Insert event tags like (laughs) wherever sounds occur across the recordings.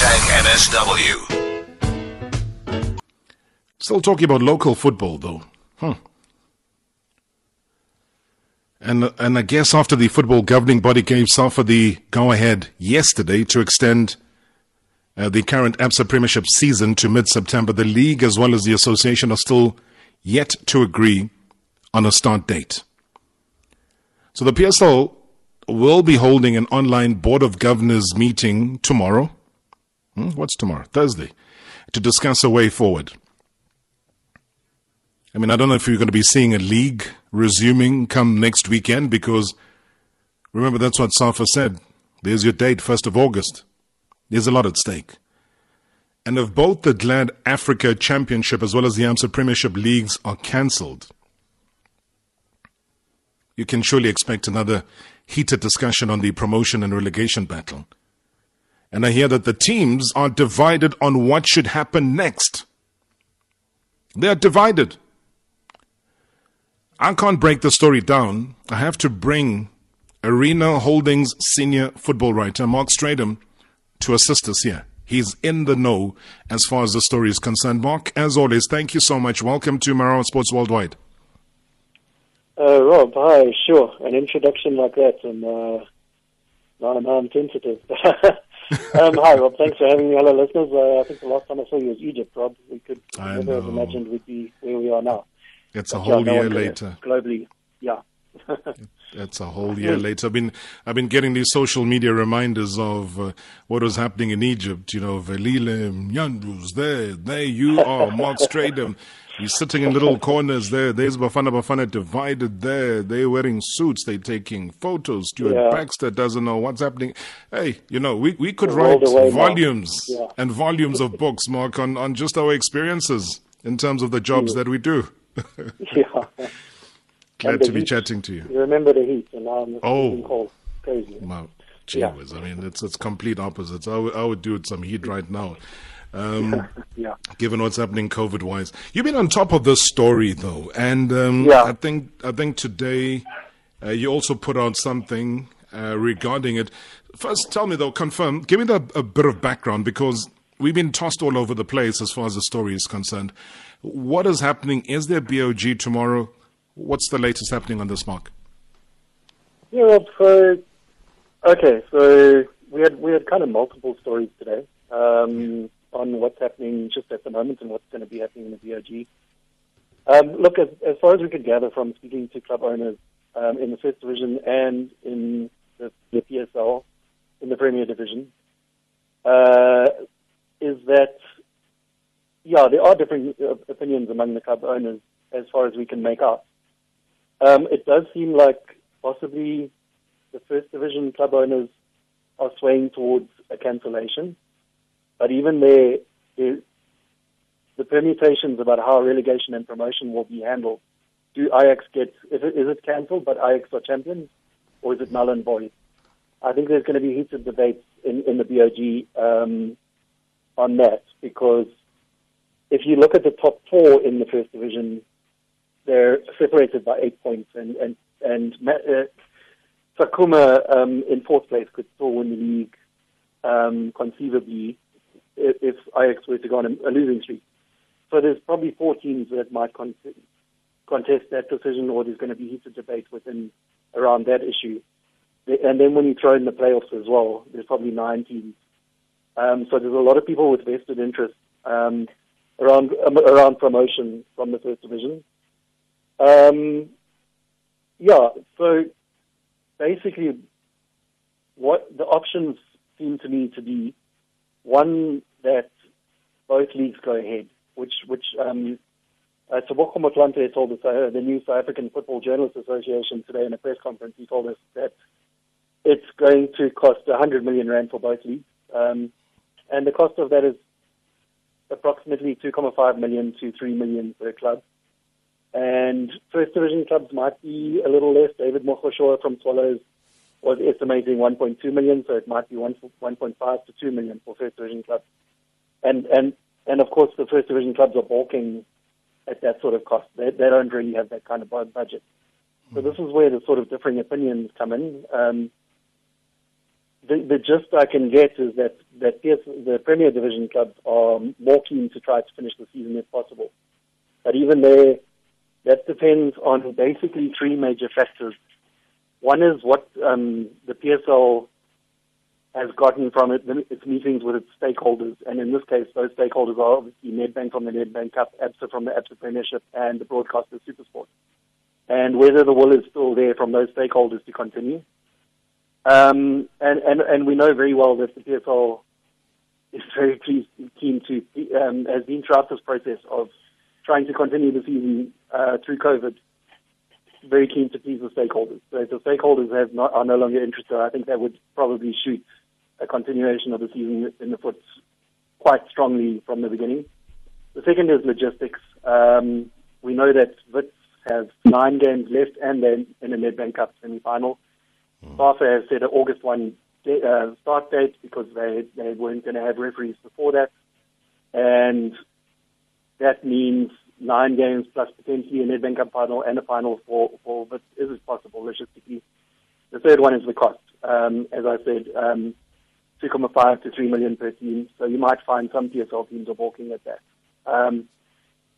NSW. Still talking about local football, though. Hmm. And, and I guess after the football governing body gave SAFA the go ahead yesterday to extend uh, the current ABSA Premiership season to mid September, the league as well as the association are still yet to agree on a start date. So the PSL will be holding an online Board of Governors meeting tomorrow. Hmm, what's tomorrow? Thursday. To discuss a way forward. I mean, I don't know if you're going to be seeing a league resuming come next weekend because remember, that's what Safa said. There's your date, 1st of August. There's a lot at stake. And if both the GLAD Africa Championship as well as the ABSA Premiership leagues are cancelled, you can surely expect another heated discussion on the promotion and relegation battle. And I hear that the teams are divided on what should happen next. They are divided. I can't break the story down. I have to bring Arena Holdings senior football writer Marc Strydom to assist us here. He's in the know as far as the story is concerned. Marc, as always, thank you so much. Welcome to Marawa Sports Worldwide. Uh, Rob, hi, sure. An introduction like that, and uh, now I'm tentative. (laughs) um, hi, Rob. Thanks for having me. Hello, listeners. Uh, I think the last time I saw you was Egypt, Rob. We could I never have imagined we'd be where we are now. It's a But, yeah, whole year later. Globally, yeah. It's a (laughs) whole year later. I've been I've been getting these social media reminders of uh, what was happening in Egypt. You know, Velile Mnyandu's there, there you are, Marc Strydom. You're sitting in little corners there. There's Bafana Bafana divided there. They're wearing suits. They're taking photos. Stuart Yeah. Baxter doesn't know what's happening. Hey, you know, we, we could write rolled away now. volumes Yeah. and volumes of books, Marc, on, on just our experiences in terms of the jobs mm. that we do. (laughs) yeah. Glad to be heat. chatting to you. You remember the heat, and now I'm Oh. cold. Crazy. Wow, gee Yeah. whiz. I mean, it's it's complete opposites. I would I would do it some heat right now. Um, (laughs) Yeah. given what's happening COVID wise, you've been on top of this story though, and um, Yeah. I think I think today uh, you also put out something uh, regarding it. First, tell me though, confirm, give me the, a bit of background because we've been tossed all over the place as far as the story is concerned. What is happening? Is there BOG tomorrow? What's the latest happening on this, Marc? Yeah, Rob. So, okay, so we had we had kind of multiple stories today um, on what's happening just at the moment and what's going to be happening in the BOG. Um, look, as, as far as we could gather from speaking to club owners um, in the first division and in the, the PSL in the Premier Division, uh, is that yeah, there are different opinions among the club owners as far as we can make out. Um, it does seem like possibly the first division club owners are swaying towards a cancellation. But even there, there, the permutations about how relegation and promotion will be handled. Do Ajax get, is it, is it cancelled but Ajax are champions? Or is it null and void? I think there's going to be heated debates in, in the BOG um, on that because if you look at the top four in the first division, they're separated by eight points, and and and uh, Tshakhuma um, in fourth place could still win the league um, conceivably if, Ajax were to go on a, losing streak. So there's probably four teams that might con- contest that decision, or there's going to be heated debate within around that issue. And then when you throw in the playoffs as well, there's probably nine teams. Um, so there's a lot of people with vested interest um, around um, around promotion from the first division. Um, yeah, so basically, what the options seem to me to be one that both leagues go ahead, which which um, uh, Motlante told us, uh, the new South African Football Journalists Association today in a press conference. He told us that it's going to cost 100 million rand for both leagues, um, and the cost of that is approximately 2.5 million to 3 million per club. And first division clubs might be a little less. David Mogashoa from Swallows was estimating 1.2 million, so it might be 1, 1.5 to 2 million for first division clubs. And and and of course, the first division clubs are balking at that sort of cost. They, they don't really have that kind of bu- budget. So this is where the sort of differing opinions come in. Um, the, the gist I can get is that that PS, the Premier Division clubs are more keen to try to finish the season if possible. But even there, that depends on basically three major factors. One is what um, the PSL has gotten from it, its meetings with its stakeholders, and in this case, those stakeholders are obviously Nedbank from the Nedbank Cup, ABSA from the ABSA Premiership, and the broadcaster Supersport. And whether the will is still there from those stakeholders to continue. Um, and, and, and we know very well that the PSL is very pleased, keen to, um, has been throughout this process of trying to continue the season uh, through COVID, very keen to please the stakeholders. So if the stakeholders have not, are no longer interested, I think that would probably shoot a continuation of the season in the foot quite strongly from the beginning. The second is logistics. Um, we know that Wits has nine games left and then in the Nedbank Cup semi-final. Mm. SAFA has set an August 1 uh, start date because they, they weren't going to have referees before that. And that means nine games plus potentially a Nedbank Cup final and a final for, for Wits. Is possible logistically? The third one is the cost. Um, as I said, um, 2.5 to 3 million per team. So you might find some PSL teams are balking at that. Um,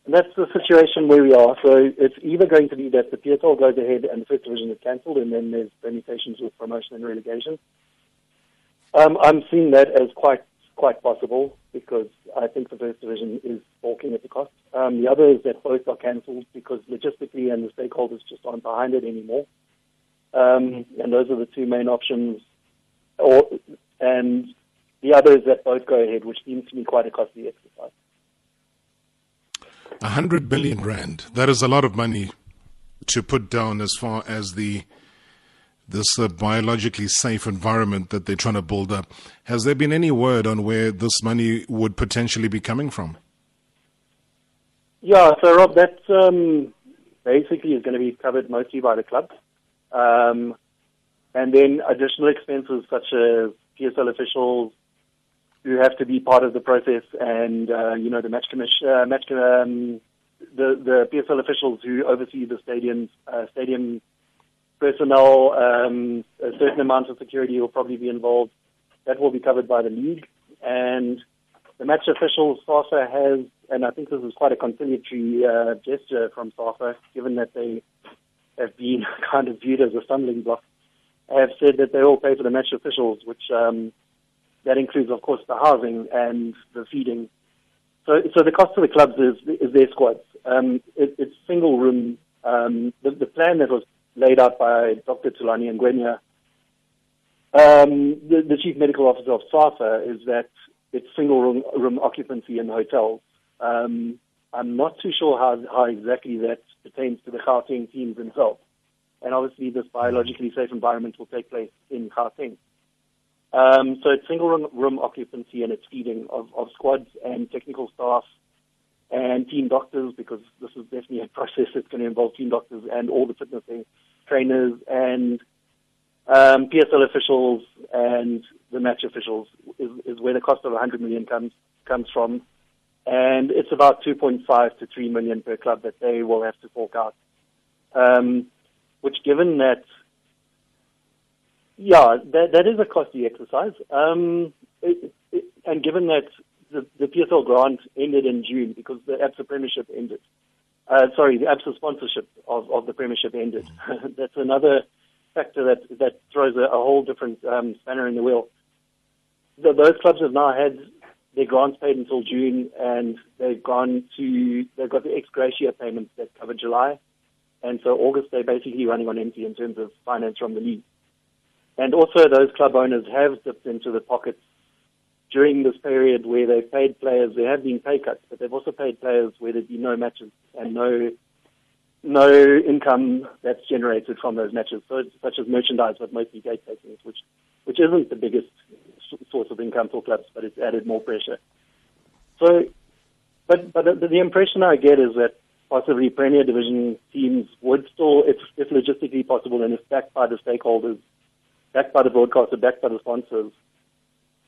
and that's the situation where we are. So it's either going to be that the PSL goes ahead and the first division is cancelled, and then there's permutations with promotion and relegation. Um, I'm seeing that as quite quite possible because I think the first division is balking at the cost. Um, the other is that both are cancelled because logistically and the stakeholders just aren't behind it anymore. Um, and those are the two main options. Or and the other is that both go ahead, which seems to me quite a costly exercise. A hundred billion rand. That is a lot of money to put down as far as the this uh, biologically safe environment that they're trying to build up. Has there been any word on where this money would potentially be coming from? Yeah, so Rob, that um, basically is going to be covered mostly by the club. Um, and then additional expenses such as PSL officials who have to be part of the process, and uh, you know the match commission, uh, match um, the the PSL officials who oversee the stadiums, uh, stadium personnel, um, a certain amount of security will probably be involved. That will be covered by the league, and the match officials SAFA has, and I think this is quite a conciliatory uh, gesture from SAFA, given that they have been (laughs) kind of viewed as a stumbling block have said that they all pay for the match officials, which um, that includes, of course, the housing and the feeding. So, so the cost of the clubs is, is their squads. Um, it, it's single room. Um, the, the plan that was laid out by Dr. Thulani and Ngwenya, um, the, the chief medical officer of SAFA, is that it's single room, room occupancy in hotels. Um, I'm not too sure how, how exactly that pertains to the Gauteng teams themselves and obviously this biologically safe environment will take place in Gauteng. Um, so it's single room, room, occupancy and it's feeding of, of squads and technical staff and team doctors because this is definitely a (laughs) process that's going to involve team doctors and all the fitness trainers and um, PSL officials and the match officials is, is where the cost of 100 million comes comes from, and it's about 2.5 to 3 million per club that they will have to fork out. Um, which given that, yeah, that, that is a costly exercise. Um, it, it, and given that the, the PSL grant ended in June because the ABSA Premiership ended. Uh, sorry, the ABSA sponsorship of, of the Premiership ended. (laughs) That's another factor that, that throws a, a whole different um, spanner in the wheel. The, those clubs have now had their grants paid until June, and they've gone to they've got the ex gratia payments that cover July, and so August, they're basically running on empty in terms of finance from the league. And also, those club owners have dipped into the pockets during this period where they've paid players. There have been pay cuts, but they've also paid players where there'd be no matches and no no income that's generated from those matches, so such as merchandise, but mostly gate takings, which which isn't the biggest source of income for clubs, but it's added more pressure. So, but but the, the impression I get is that possibly Premier Division teams would still, if, if logistically possible and if backed by the stakeholders, backed by the broadcaster, backed by the sponsors,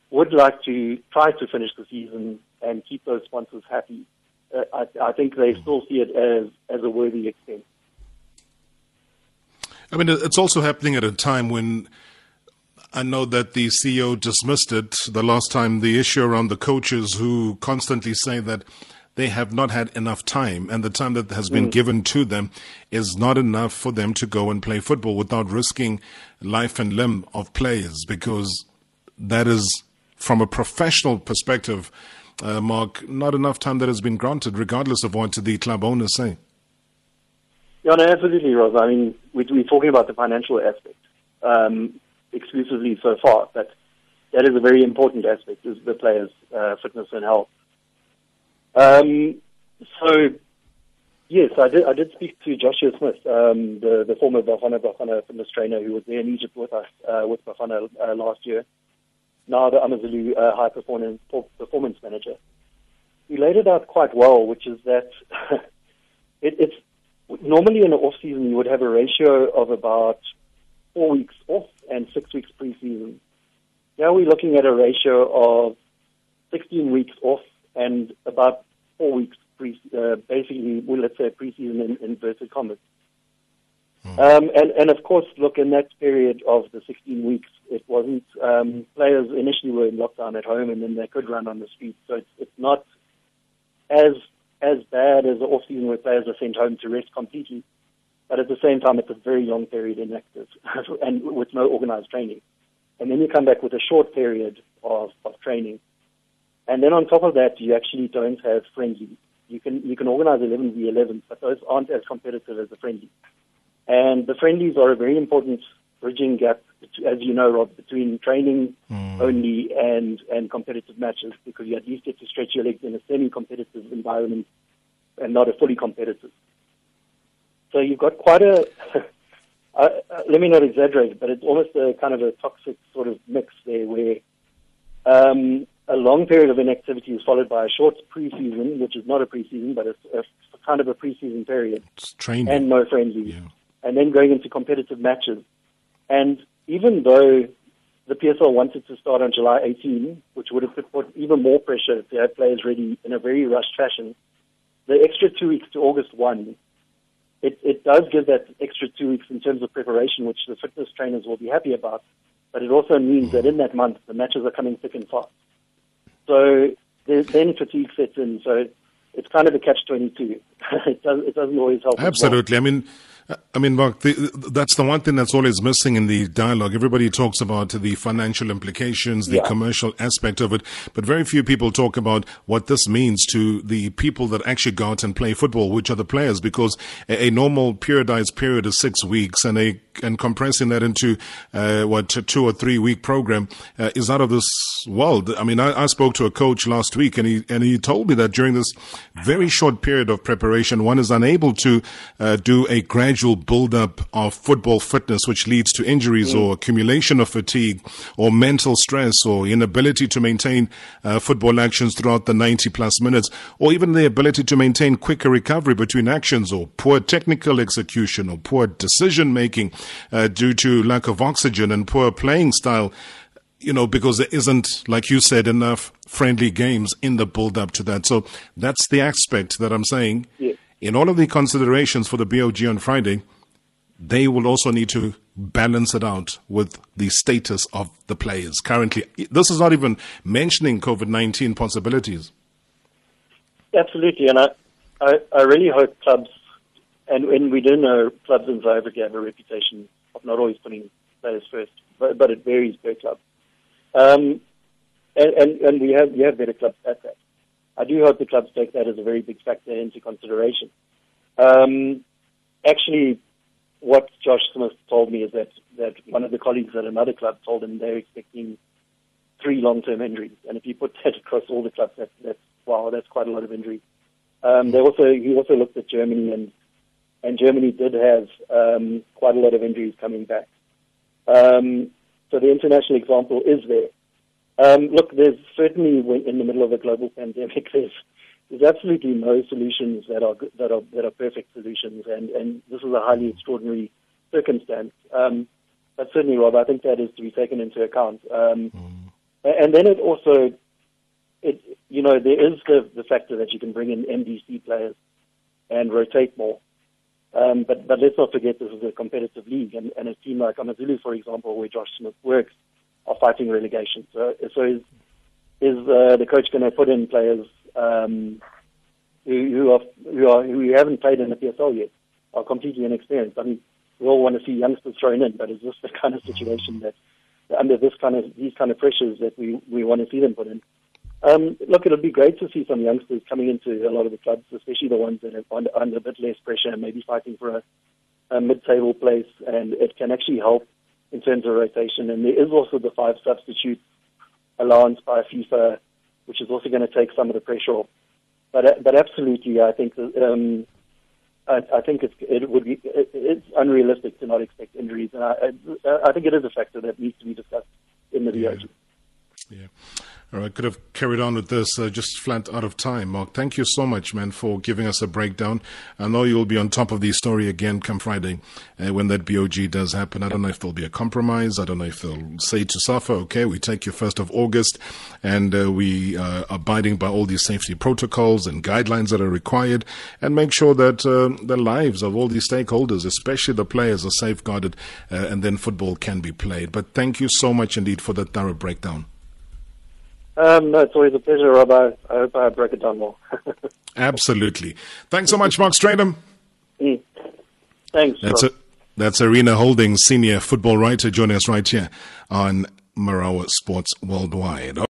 would like to try to finish the season and keep those sponsors happy. Uh, I, I think they still see it as, as a worthy expense. I mean, it's also happening at a time when I know that the CEO dismissed it the last time, the issue around the coaches who constantly say that they have not had enough time and the time that has been mm. given to them is not enough for them to go and play football without risking life and limb of players because that is from a professional perspective uh, mark not enough time that has been granted regardless of what the club owners say yeah no absolutely Ross I mean we, we're talking about the financial aspect um, exclusively so far but that is a very important aspect is the players uh, fitness and health um, so, yes, I did. I did speak to Joshua Smith, um, the the former Bafana Bafana fitness trainer who was there in Egypt with us uh, with Bafana uh, last year. Now the Amazulu uh, high performance performance manager. He laid it out quite well, which is that (laughs) it, it's normally in the off season you would have a ratio of about four weeks off and six weeks preseason. Now we're looking at a ratio of 16 weeks off and about four weeks, pre, uh, basically, well, let's say preseason in inverted commas. Hmm. Um, and, and of course, look, in that period of the 16 weeks, it wasn't, um, players initially were in lockdown at home and then they could run on the street. So it's, it's not as, as bad as the off season where players are sent home to rest completely. But at the same time, it's a very long period inactive (laughs) and with no organized training. And then you come back with a short period of, of training. And then on top of that, you actually don't have friendlies. You can you can organize 11 v 11, but those aren't as competitive as the friendlies. And the friendlies are a very important bridging gap, as you know, Rob, between training mm. only and and competitive matches, because you at least get to stretch your legs in a semi-competitive environment and not a fully competitive. So you've got quite a (laughs) uh, let me not exaggerate, but it's almost a kind of a toxic sort of mix there where um, a long period of inactivity is followed by a short preseason, which is not a preseason, but it's a, a kind of a preseason period. It's training. And no friendlies. Yeah. And then going into competitive matches. And even though the PSL wanted to start on July 18, which would have put even more pressure to have players ready in a very rushed fashion, the extra two weeks to August 1, it, it does give that extra two weeks in terms of preparation, which the fitness trainers will be happy about. But it also means that in that month, the matches are coming thick and fast. So then fatigue sets in. So it's kind of a catch 22. (laughs) it, does, it doesn't always help. Absolutely. Well. I mean, I mean, Marc, the, that's the one thing that's always missing in the dialogue. Everybody talks about the financial implications, the yeah. commercial aspect of it, but very few people talk about what this means to the people that actually go out and play football, which are the players, because a, a normal periodized period is six weeks and a, and compressing that into, uh, what, two or three week program, uh, is out of this world. I mean, I, I spoke to a coach last week and he, and he told me that during this very short period of preparation, one is unable to, uh, do a gradual gradual build-up of football fitness, which leads to injuries mm. or accumulation of fatigue or mental stress or inability to maintain uh, football actions throughout the 90 plus minutes, or even the ability to maintain quicker recovery between actions or poor technical execution or poor decision making uh, due to lack of oxygen and poor playing style you know, because there isn't, like you said, enough friendly games in the build up to that. So that's the aspect that I'm saying. Yeah in all of the considerations for the BOG on Friday, they will also need to balance it out with the status of the players currently. This is not even mentioning COVID 19 possibilities. Absolutely. And I, I, I, really hope clubs, and, and we do know clubs in South Africa have a reputation of not always putting players first, but, but it varies per club. Um, and, and, and we have, we have better clubs at that. I do hope the clubs take that as a very big factor into consideration. Um, actually, what Josh Smith told me is that, that one of the colleagues at another club told him they're expecting three long-term injuries. And if you put that (laughs) across all the clubs, that, that's, wow, that's quite a lot of injuries. Um, they also, he also looked at Germany and, and Germany did have, um, quite a lot of injuries coming back. Um, so the international example is there. Um, look, there's certainly in the middle of a global pandemic, (laughs) there's there's absolutely no solutions that are that are that are perfect solutions, and and this is a highly extraordinary circumstance. Um, but certainly, Rob, I think that is to be taken into account. Um, mm. And then it also, it you know, there is the the factor that you can bring in MDC players and rotate more. Um, but but let's not forget this is a competitive league, and, and a team like Amazulu, for example, where Josh Smith works, are fighting relegation. So, so is is uh, the coach going to put in players um, who, who are who are who haven't played in the PSL yet, are completely inexperienced? I mean, we all want to see youngsters thrown in, but is this the kind of situation that under this kind of these kind of pressures that we we want to see them put in? Um, look, it'll be great to see some youngsters coming into a lot of the clubs, especially the ones that are under, under a bit less pressure and maybe fighting for a, a mid-table place, and it can actually help in terms of rotation. And there is also the five substitutes allowance by FIFA, which is also going to take some of the pressure off. But but absolutely, I think um, I, I think it's, it would be it, it's unrealistic to not expect injuries, and I, I, I think it is a factor that needs to be discussed in the BOG. Yeah. All right, could have carried on with this, uh, just flat out of time. Marc, thank you so much, man, for giving us a breakdown. I know you'll be on top of the story again come Friday uh, when that BOG does happen. I don't know if there'll be a compromise. I don't know if they'll say to SAFA, okay, we take you 1st of August and uh, we are uh, abiding by all these safety protocols and guidelines that are required and make sure that uh, the lives of all these stakeholders, especially the players, are safeguarded uh, and then football can be played. But thank you so much indeed for that thorough breakdown. Um, no, it's always a pleasure, Rob. I, hope I break it down more. (laughs) Absolutely. Thanks so much, Marc Strydom. Mm. Thanks. That's it. That's Arena Holdings senior football writer joining us right here on Marawa Sports Worldwide.